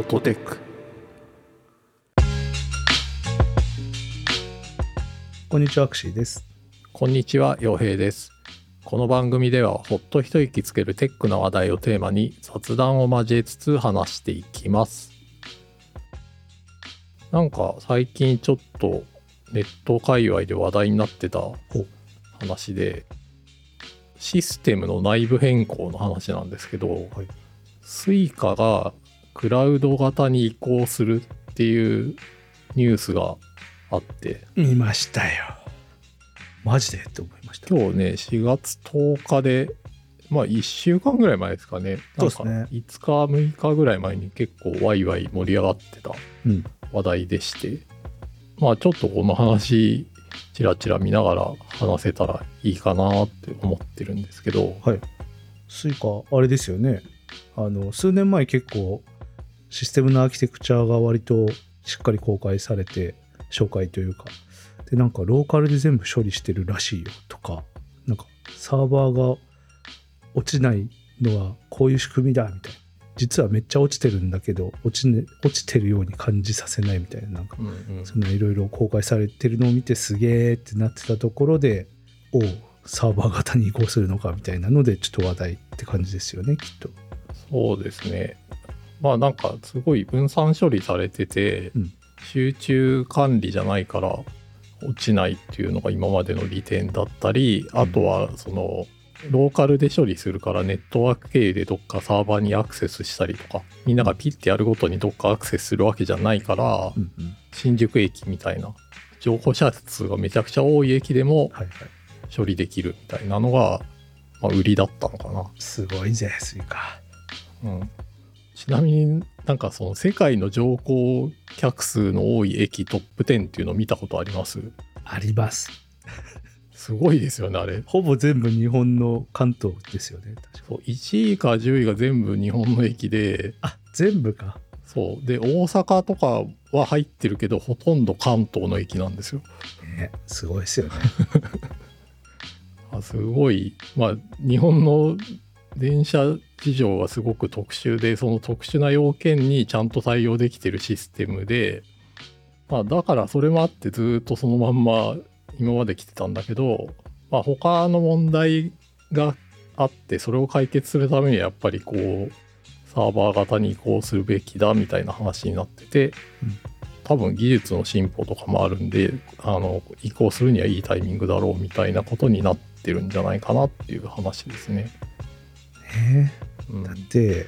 ォトテックこんにちは、アクシーです。こんにちは洋平ですこの番組ではほっと一息つけるテックな話題をテーマに雑談を交えつつ話していきますなんか最近ちょっとネット界隈で話題になってた話でシステムの内部変更の話なんですけど、はい。Suica がクラウド型に移行するっていうニュースがあって見ましたよ。マジでって思いました。今日ね4月10日でまあ1週間ぐらい前ですかねなんかそうですね5日6日ぐらい前に結構ワイワイ盛り上がってたうん。話題でしてまあちょっとこの話ちらちら見ながら話せたらいいかなって思ってるんですけどはい。スイカ、あれですよね。あの、数年前結構、システムのアーキテクチャが割としっかり公開されて、紹介というか、で、なんかローカルで全部処理してるらしいよとか、なんかサーバーが落ちないのはこういう仕組みだみたいな。実はめっちゃ落ちてるんだけど、落ち,、ね、落ちてるように感じさせないみたいな、なんかうんうんそんないろいろ公開されてるのを見てすげーってなってたところで、おうサーバー型に移行するのかみたいなので、ちょっと話題って感じですよね、きっと。そうですね。まあなんかすごい分散処理されてて、うん集中管理じゃないから落ちないっていうのが今までの利点だったり、うんあとはそのローカルで処理するからネットワーク経由でどっかサーバーにアクセスしたりとかみんながピッてやるごとにどっかアクセスするわけじゃないから、うんうん。新宿駅みたいな乗降者数がめちゃくちゃ多い駅でも。処理できるみたいなのが、まあ、売りだったのかな。すごいぜ、スイカ。うん、ちなみになんかその世界の乗降客数の多い駅トップ10っていうのを見たことあります？あります。すごいですよねあれほぼ全部日本の関東ですよね、確か。そう1位から10位が全部日本の駅であ、全部か。そうで大阪とかは入ってるけどほとんど関東の駅なんですよね、すごいですよね。あすごいまあ日本の電車事情はすごく特殊でその特殊な要件にちゃんと対応できてるシステムで、まあ、だからそれもあってずっとそのまんま今まで来てたんだけど、まあ、他の問題があってそれを解決するためにはやっぱりこうサーバー型に移行するべきだみたいな話になってて、うん多分技術の進歩とかもあるんであの移行するにはいいタイミングだろうみたいなことになってるんじゃないかなっていう話ですね。ねうん、だっいて、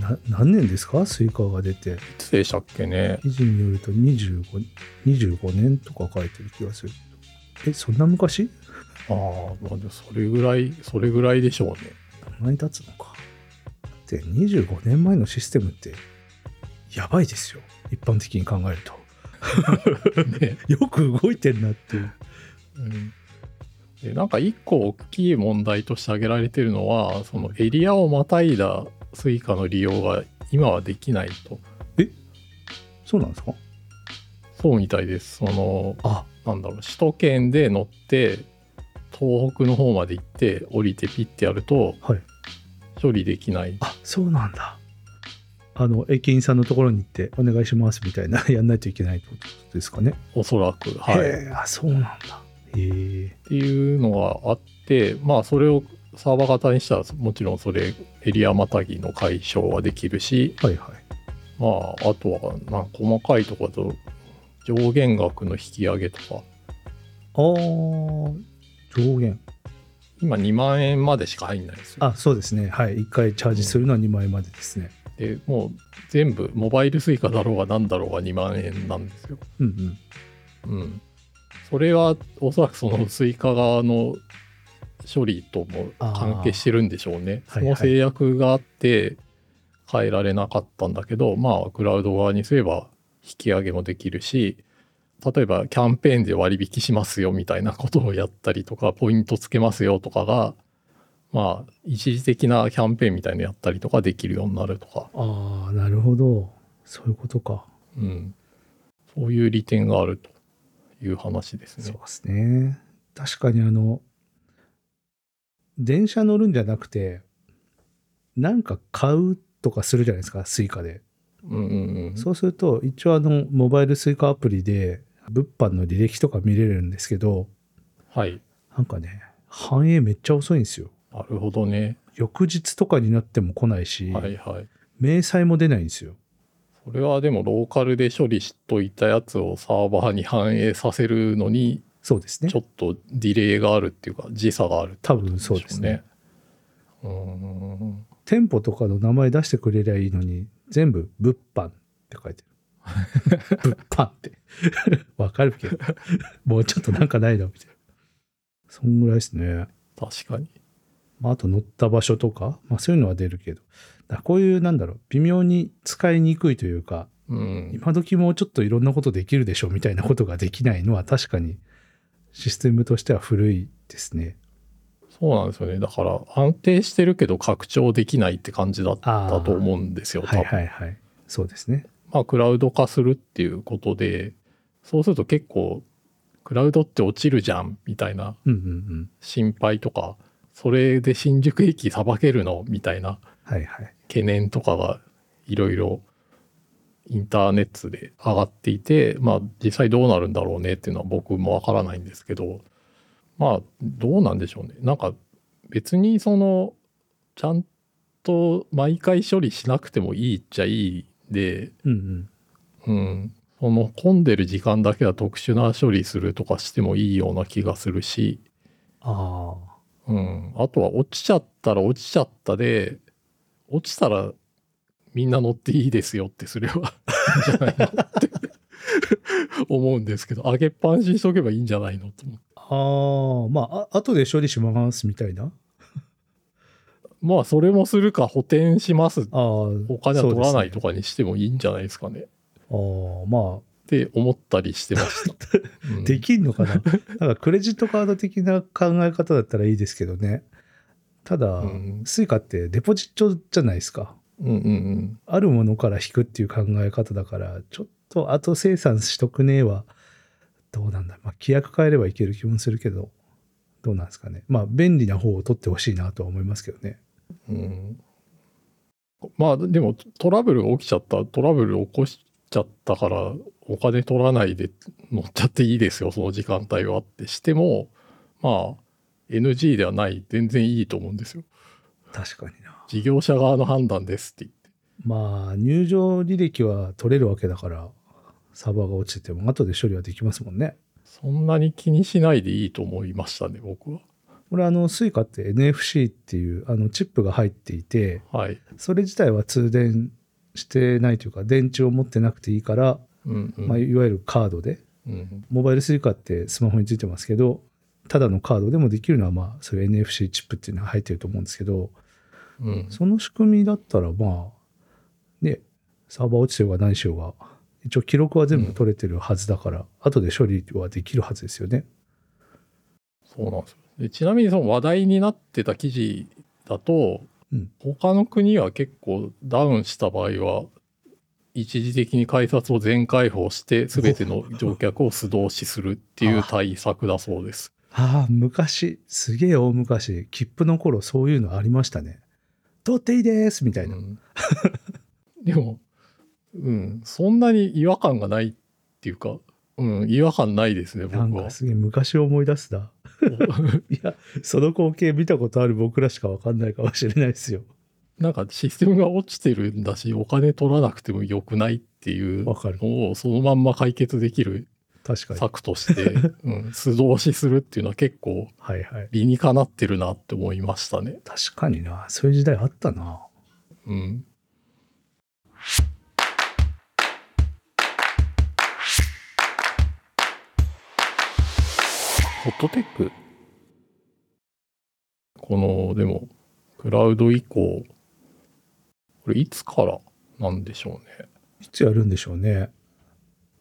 な何年ですか？スイカが出て。つでしたっけね記事によると25 25年とか書いてる気がする。え、そんな昔？ああまあそれぐらいそれぐらいでしょうね。どんなに経つのか。で、25年前のシステムって、やばいですよ。一般的に考えると。ね よく動いてんなっていう。うんでなんか一個大きい問題として挙げられてるのはそのエリアをまたいだスイカの利用が今はできないとそうなんですか？そうみたいですそのあ、なんだろう首都圏で乗って東北の方まで行って降りてピッてやるとはい。処理できないあ、そうなんだ。あの、駅員さんのところに行って、お願いしますみたいな、やんないといけないってことですかね？おそらくはいあ、そうなんだ。っていうのがあってまあそれをサーバー型にしたらもちろんそれエリアまたぎの解消はできるしはいはい。まああとはな細かいところだと上限額の引き上げとかあー、上限。今2万円までしか入んないですよあ、そうですね。はい。1回チャージするのは2万円までですね。でもう全部モバイルスイカだろうが何だろうが2万円なんですようんうん。うんそれはおそらくそのスイカ側の処理とも関係してるんでしょうね。その制約があって変えられなかったんだけど、まあクラウド側にすれば引き上げもできるし例えばキャンペーンで割引しますよみたいなことをやったりとかポイントつけますよとかがまあ一時的なキャンペーンみたいなのやったりとかできるようになるとか、ああ、なるほど。そういうことか。うん、そういう利点があるという話ですねそう。ですね。確かにあの、電車乗るんじゃなくて、なんか買うとかするじゃないですか、スイカで。うんうんうん。そうすると、一応あの、モバイルスイカアプリで、物販の履歴とか見れるんですけど、はい。なんかね、反映めっちゃ遅いんですよ。なるほどね。翌日とかになっても来ないし、はいはい。明細も出ないんですよ。それはでもローカルで処理しといたやつをサーバーに反映させるのにそうですねちょ。っとディレイがあるっていうか時差があるって多分そうですね。うーん店舗とかの名前出してくれりゃいいのに、全部物販って書いてる。物販って。わかるけど。もうちょっとなんかないのみたいな。そんぐらいですね。確かに。まあ、あと乗った場所とか、まあそういうのは出るけど。だこういう、なんだろう、微妙に使いにくいというか、うん。今時もうちょっといろんなことできるでしょみたいなことができないのは確かにシステムとしては古いですね。そうなんですよね。だから安定してるけど拡張できないって感じだったと思うんですよ。多はい分はいはい。そうですね。まあクラウド化するっていうことで、そうすると結構クラウドって落ちるじゃんみたいなうんうんうん。心配とか、それで新宿駅さばけるのみたいなはいはい。懸念とかがいろいろインターネットで上がっていて、まあ実際どうなるんだろうねっていうのは僕もわからないんですけど、まあどうなんでしょうね。なんか別にそのちゃんと毎回処理しなくてもいいっちゃいいで、うんうん。うん、その混んでる時間だけは特殊な処理するとかしてもいいような気がするし、ああ。うん、あとは落ちちゃったら落ちちゃったで、落ちたらみんな乗っていいですよってすればいいんじゃないのって思うんですけど、上げっぱなしにしとけばいいんじゃないのと思って。ああ、まあ、あ後で処理しますみたいな？まあ、それもするか補填します。ああ、お金は取らないとか。かにしてもいいんじゃないですかね。っああ、まて思ったりしてました。できんのかな？なんかクレジットカード的な考え方だったらいいですけどね。ただ、うんスイカってデポジットじゃないですか。うんうんうん。あるものから引くっていう考え方だから、ちょっと後生産しとくねは、どうなんだ。まあ、規約変えればいける気もするけど、どうなんですかね。まあ、便利な方を取ってほしいなとは思いますけどね。うんまあでもトラブルが起きちゃったトラブル起こしちゃったからお金取らないで乗っちゃっていいですよその時間帯はってしてもまあ NG ではない全然いいと思うんですよ。確かにな。事業者側の判断ですって言って。まあ、入場履歴は取れるわけだから、サーバーが落ちてても後で処理はできますもんね。そんなに気にしないでいいと思いましたね僕は。これあの、スイカって NFC っていうあのチップが入っていて、はい。それ自体は通電してないというか、電池を持ってなくていいから、うんうん、まあ、いわゆるカードで、うんモバイルスイカってスマホについてますけど、ただのカードでもできるのは、まあ、そういう NFC チップっていうのが入ってると思うんですけど、うんその仕組みだったら、まあ、ね、サーバー落ちてようが何しようが、一応記録は全部取れてるはずだから、後で処理はできるはずですよね。そうなんですよでちなみにその話題になってた記事だと、うん他の国は結構ダウンした場合は一時的に改札を全開放して全ての乗客を素通しするっていう対策だそうです。ああ、昔、すげえ大昔、切符の頃そういうのありましたね。取っていいですみたいな。うん でも、うん、そんなに違和感がないっていうか、うん、違和感ないですね僕はなんか。すげえ昔思い出すな。いや、その光景見たことある僕らしかわかんないかもしれないですよ。なんかシステムが落ちてるんだしお金取らなくてもよくないっていうわかる。のをそのまんま解決できる確かに。策として、うん、素通しするっていうのは結構。理にかなってるなって思いましたね。確かにな。そういう時代あったな。うん。ホットテックこの、でも、クラウド以降、これいつからなんでしょうね。いつやるんでしょうね。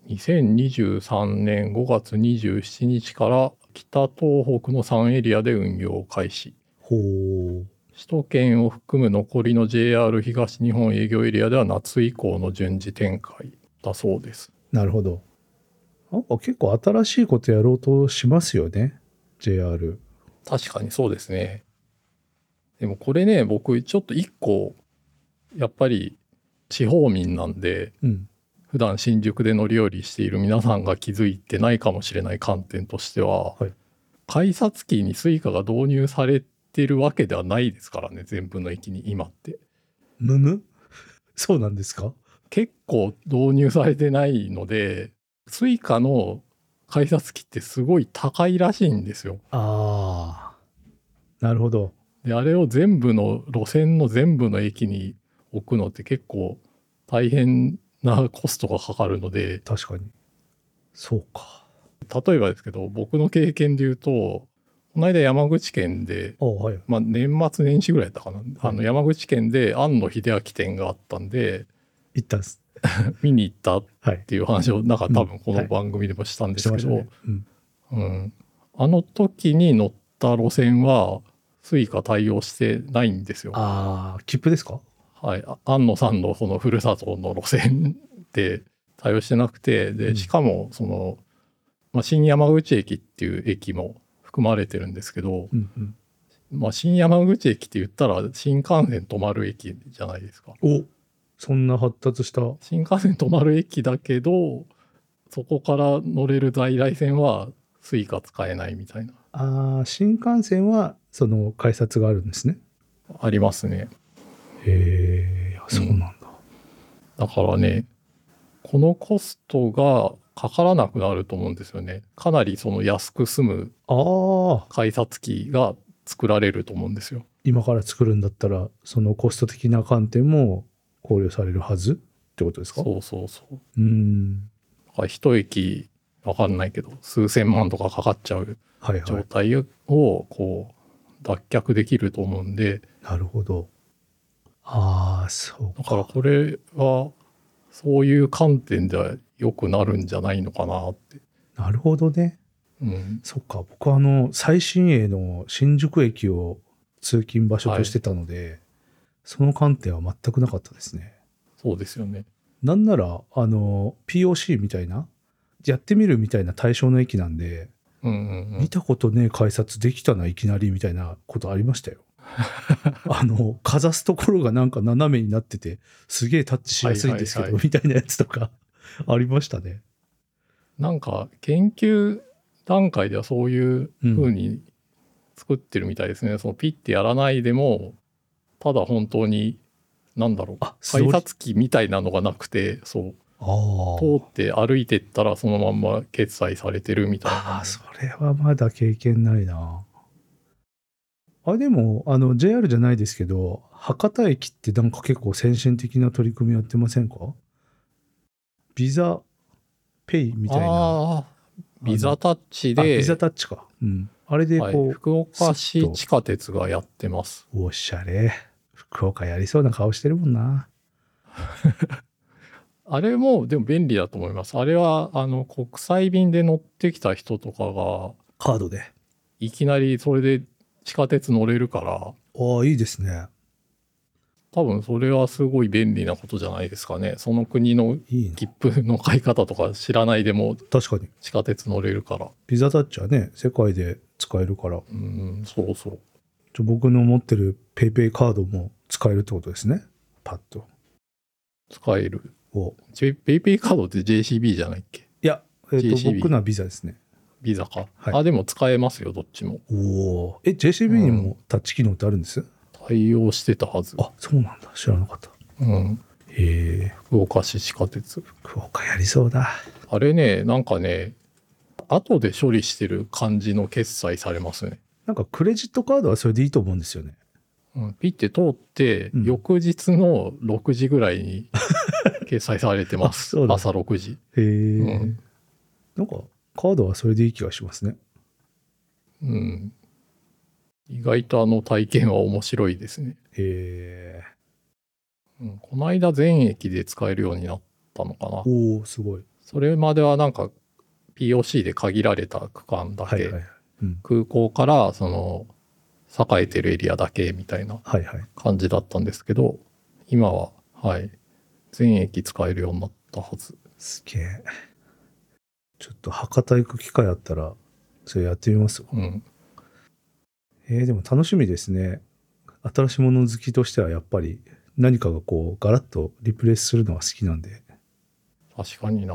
2023年5月27日から北東北の3エリアで運用開始。ほう。首都圏を含む残りの JR 東日本営業エリアでは夏以降の順次展開だそうです。なるほど。なんか結構新しいことやろうとしますよね。JR。確かにそうですね。でもこれね、僕ちょっと一個、やっぱり地方民なんでうん。普段新宿で乗り降りしている皆さんが気づいてないかもしれない観点としては、はい。改札機にスイカが導入されてるわけではないですからね全部の駅に今って。むむ そうなんですか？結構導入されてないのでスイカの改札機ってすごい高いらしいんですよ。ああ。なるほど。であれを全部の路線の全部の駅に置くのって結構大変な コストがかかるので確かに。そうか。例えばですけど僕の経験で言うとこの間山口県で、あはい。まあ、年末年始ぐらいだったかな、あの山口県で庵野秀明店があったんで行ったんです。見に行ったっはい。ていう話をなんか多うん分この番組でもしたんですけど、あの時に乗った路線はスイカ対応してないんですよ。ああ、切符ですか？はい、あ安野さんのそのふるさとの路線で対応してなくてでうんしかもその、まあ、新山口駅っていう駅も含まれてるんですけど、うんうん。まあ、新山口駅って言ったら新幹線止まる駅じゃないですか。おそんな発達した。新幹線止まる駅だけどそこから乗れる在来線はスイカ使えないみたいなああ、新幹線はその改札があるんですね。ありますね。へえ、そうなんだ。だからね、このコストがかからなくなると思うんですよね。かなりその安く済むああ、改札機が作られると思うんですよ。今から作るんだったら、そのコスト的な観点も考慮されるはず？ってことですか？そうそうそう。うーん。一駅わかんないけど、数千万とかかかっちゃうはいはい。状態をこう脱却できると思うんで、なるほど。ああ、そうだからか。これはそういう観点では良くなるんじゃないのかなって。なるほどね。うん。そっか。僕はあの、最新鋭の新宿駅を通勤場所としてたので、その観点は全くなかったですね。そうですよね。なんなら、あの、POC みたいな、やってみるみたいな対象の駅なんで、うんうんうん見。たことねえ改札できたないきなりみたいなことありましたよ。あの、かざすところがなんか斜めになってて、すげえタッチしやすいんですけど、みたいなやつとか ありましたね。なんか研究段階ではそういう風に作ってるみたいですね。そのピッてやらないでも、ただ本当に、なんだろう、改札機みたいなのがなくて、そう、あ通って歩いてったらそのまんま決済されてるみたいな。ああ、それはまだ経験ないな。あ、でも、あの、JR じゃないですけど、博多駅ってなんか結構先進的な取り組みやってませんか？ビザペイみたいな。ビザタッチあで、ビザタッチか。うん。あれではいこう、福岡市地下鉄がやってます。おしゃれ。福岡やりそうな顔してるもんな。あれもでも便利だと思います。あれはあの国際便で乗ってきた人とかがカードで。いきなりそれで地下鉄乗れるからああ、いいですね。多分それはすごい便利なことじゃないですかね。その国のいいな。切符の買い方とか知らないでも確かに。地下鉄乗れるから。ビザタッチはね、世界で使えるから、うん、そうそう。ちょ僕の持ってる PayPay カードも使えるってことですね。パッと。使える。おペイペイカードって JCB じゃないっけ？いや、えっ、と、JCB 僕のはビザですね。ビザか。はいあ、でも使えますよ、どっちも。おお。え、JCB にもタッチ機能ってあるんです、対応してたはず。あ、そうなんだ。知らなかった。うん。へえ、福岡市地下鉄。福岡やりそうだ。あれね、なんかね、後で処理してる感じの決済されますね。なんかクレジットカードはそれでいいと思うんですよね。うん、ピッて通って、うん翌日の6時ぐらいに 決済されてまあす朝6時。へえ、うんなんかカードはそれでいい気がしますね。うん。意外とあの体験は面白いですね。へえ、うん、この間全駅で使えるようになったのかな。おお、すごい。それまではなんか POC で限られた区間だけ、はいはい。うん、空港からその栄えてるエリアだけみたいなはいはい。感じだったんですけど、今は、はい、全駅使えるようになったはず。すげえ。と博多行く機会あったら、それやってみますわ。うん。えー、でも楽しみですね。新しいもの好きとしてはやっぱり何かがこうガラッとリプレイスするのが好きなんで確かにな。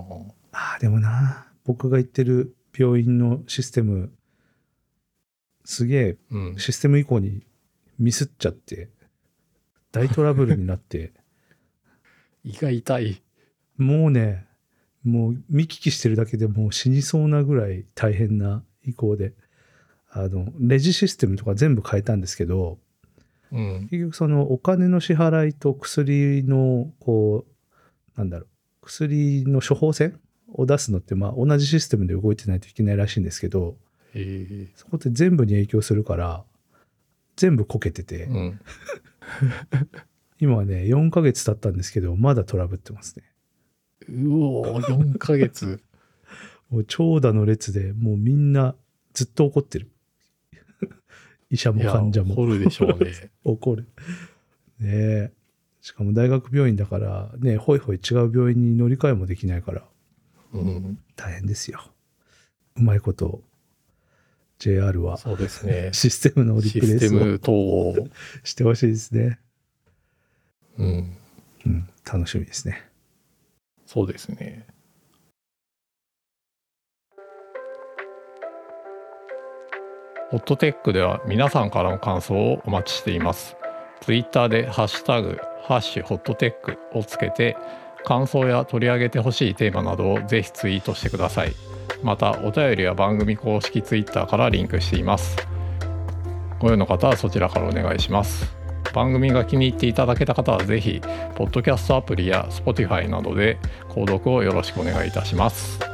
ああでもな僕が行ってる病院のシステムすげえうん。システム以降にミスっちゃって大トラブルになって 胃が痛い。もうねもう見聞きしてるだけでもう死にそうなぐらい大変な移行であのレジシステムとか全部変えたんですけどうん。結局そのお金の支払いと薬のこうなんだろう薬の処方箋を出すのってまあ同じシステムで動いてないといけないらしいんですけど。そこって全部に影響するから全部こけてて、うん。今はね4ヶ月経ったんですけどまだトラブってますねうおー、4ヶ月。もう長蛇の列でもうみんなずっと怒ってる 医者も患者も怒るでしょうね。怒るねえしかも大学病院だからねほいほい違う病院に乗り換えもできないからうん。大変ですようまいこと JR はそうですね。システムのリシプレイスを。してほしいですね、うん。うん、楽しみですねそうですね。ホットテックでは皆さんからの感想をお待ちしています。ツイッターでハッシュタグ、ハッシュホットテックをつけて、感想や取り上げてほしいテーマなどをぜひツイートしてください。また、お便りは番組公式ツイッターからリンクしています。ご用の方はそちらからお願いします。番組が気に入っていただけた方はぜひ、ポッドキャストアプリや Spotify などで購読をよろしくお願いいたします。